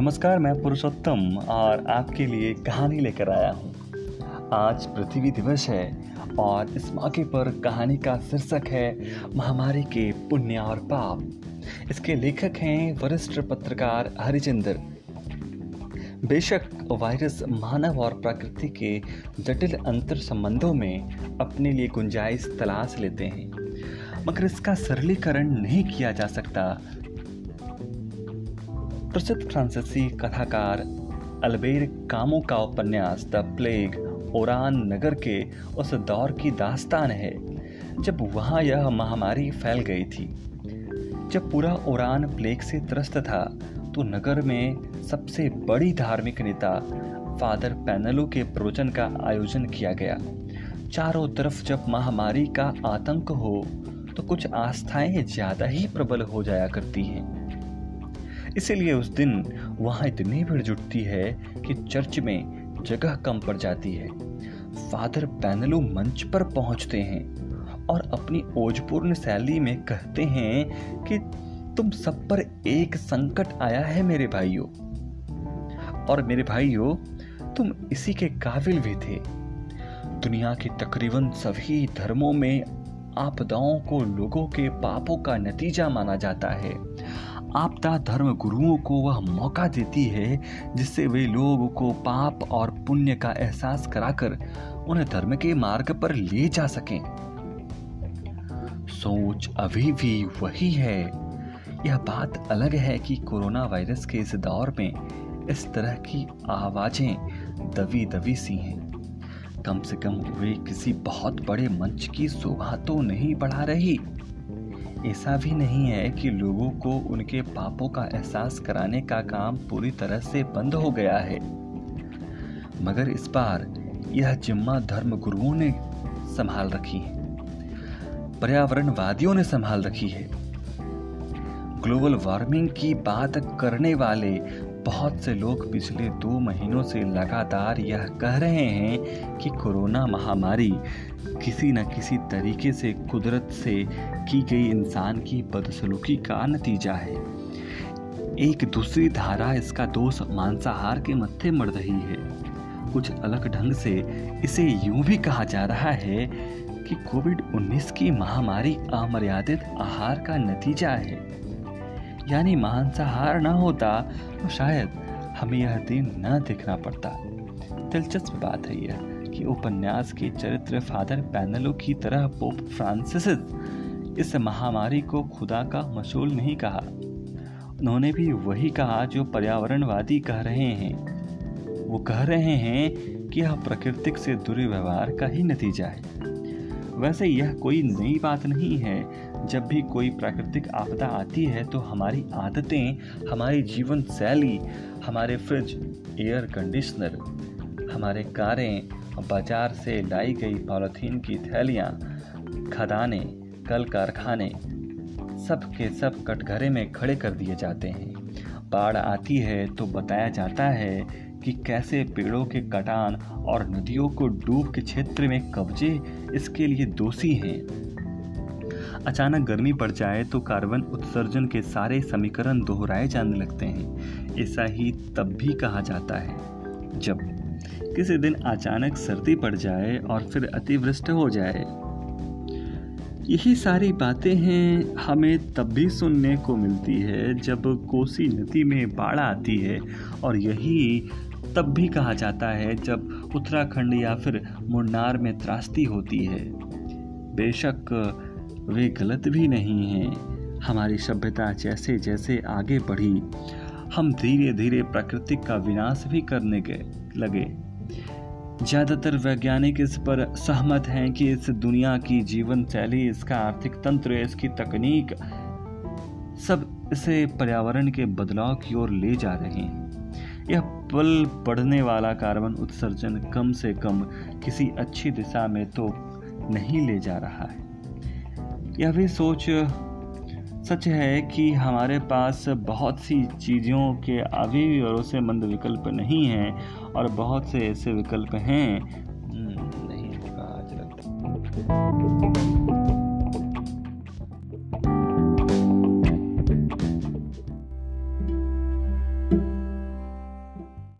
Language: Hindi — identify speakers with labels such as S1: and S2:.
S1: नमस्कार, मैं पुरुषोत्तम और आपके लिए कहानी लेकर आया हूँ। आज पृथ्वी दिवस है और इस मौके पर कहानी का शीर्षक है, महामारी के पुण्य और पाप। इसके लेखक हैं वरिष्ठ पत्रकार हरिचंद्र। बेशक वायरस मानव और प्रकृति के जटिल अंतर संबंधों में अपने लिए गुंजाइश, तलाश लेते हैं, मगर इसका सरलीकरण नहीं किया जा सकता। प्रसिद्ध फ्रांसीसी कथाकार अल्बेर कामो का उपन्यास द प्लेग ओरान नगर के उस दौर की दास्तान है, जब वहाँ यह महामारी फैल गई थी। जब पूरा ओरान प्लेग से त्रस्त था तो नगर में सबसे बड़ी धार्मिक नेता फादर पैनलो के प्रवचन का आयोजन किया गया। चारों तरफ़ जब महामारी का आतंक हो तो कुछ आस्थाएँ ज़्यादा ही प्रबल हो जाया करती हैं। इसीलिए उस दिन वहाँ इतनी भीड़ जुटती है कि चर्च में जगह कम पड़ जाती है। फादर पैनलो मंच पर पहुँचते हैं और अपनी ओजपूर्ण शैली में कहते हैं कि तुम सब पर एक संकट आया है मेरे भाइयों। और मेरे भाइयों, तुम इसी के काबिल भी थे। दुनिया के तकरीबन सभी धर्मों में आपदाओं को लोगों के पापों का नतीजा माना जाता है। आपदा धर्म गुरुओं को वह मौका देती है, जिससे वे लोगों को पाप और पुण्य का एहसास कराकर उन्हें धर्म के मार्ग पर ले जा सकें। सोच अभी भी वही है। यह बात अलग है कि कोरोना वायरस के इस दौर में इस तरह की आवाज़ें दबी दबी सी हैं। कम से कम वे किसी बहुत बड़े मंच की शोभा तो नहीं बढ़ा रही। ऐसा भी नहीं है कि लोगों को उनके पापों का एहसास कराने का काम पूरी तरह से बंद हो गया है। मगर इस बार यह जिम्मा धर्म गुरुओं ने संभाल रखी है। पर्यावरणवादियों ने संभाल रखी है। ग्लोबल वार्मिंग की बात करने वाले बहुत से लोग पिछले दो महीनों से लगातार यह कह रहे हैं कि कोरोना महामारी किसी न किसी तरीके से कुदरत से की गई इंसान की बदसलूकी का नतीजा है। एक दूसरी धारा इसका दोष मांसाहार के मत्थे मर रही है। कुछ अलग ढंग से इसे यूँ भी कहा जा रहा है कि कोविड 19 की महामारी अमर्यादित आहार का नतीजा है। यानी मांसाहार ना होता तो शायद हमें यह दिन न देखना पड़ता। दिलचस्प बात है यह कि उपन्यास के चरित्र फादर पैनलो की तरह पोप फ्रांसिस इस महामारी को खुदा का मशूल नहीं कहा। उन्होंने भी वही कहा जो पर्यावरणवादी कह रहे हैं। वो कह रहे हैं कि यह प्रकृतिक से दुर्व्यवहार का ही नतीजा है। वैसे यह कोई नई बात नहीं है जब भी कोई प्राकृतिक आपदा आती है तो हमारी आदतें, हमारी जीवन शैली हमारे फ्रिज एयर कंडीशनर हमारे कारें, बाज़ार से लाई गई पॉलीथीन की थैलियाँ, खदाने, कल कारखाने, सब के सब कटघरे में खड़े कर दिए जाते हैं। बाढ़ आती है तो बताया जाता है कि कैसे पेड़ों के कटान और नदियों को डूब के क्षेत्र में कब्जे इसके लिए दोषी हैं। अचानक गर्मी पड़ जाए तो कार्बन उत्सर्जन के सारे समीकरण दोहराए जाने लगते हैं। ऐसा ही तब भी कहा जाता है, जब किसी दिन अचानक सर्दी पड़ जाए और फिर अतिवृष्टि हो जाए। यही सारी बातें हैं, हमें तब भी सुनने को मिलती है जब कोसी नदी में बाढ़ आती है, और यही तब भी कहा जाता है जब उत्तराखंड या फिर मुन्नार में त्रासदी होती है। बेशक वे गलत भी नहीं हैं। हमारी सभ्यता जैसे जैसे आगे बढ़ी, हम धीरे धीरे प्रकृति का विनाश भी करने के लगे। ज़्यादातर वैज्ञानिक इस पर सहमत हैं कि इस दुनिया की जीवन शैली, इसका आर्थिक तंत्र, इसकी तकनीक सब इसे पर्यावरण के बदलाव की ओर ले जा रहे हैं। यह पल पड़ने वाला कार्बन उत्सर्जन कम से कम किसी अच्छी दिशा में तो नहीं ले जा रहा है। यह भी सोच, सच है कि हमारे पास बहुत सी चीज़ों के अभी भी भरोसेमंद विकल्प नहीं हैं और बहुत से ऐसे विकल्प हैं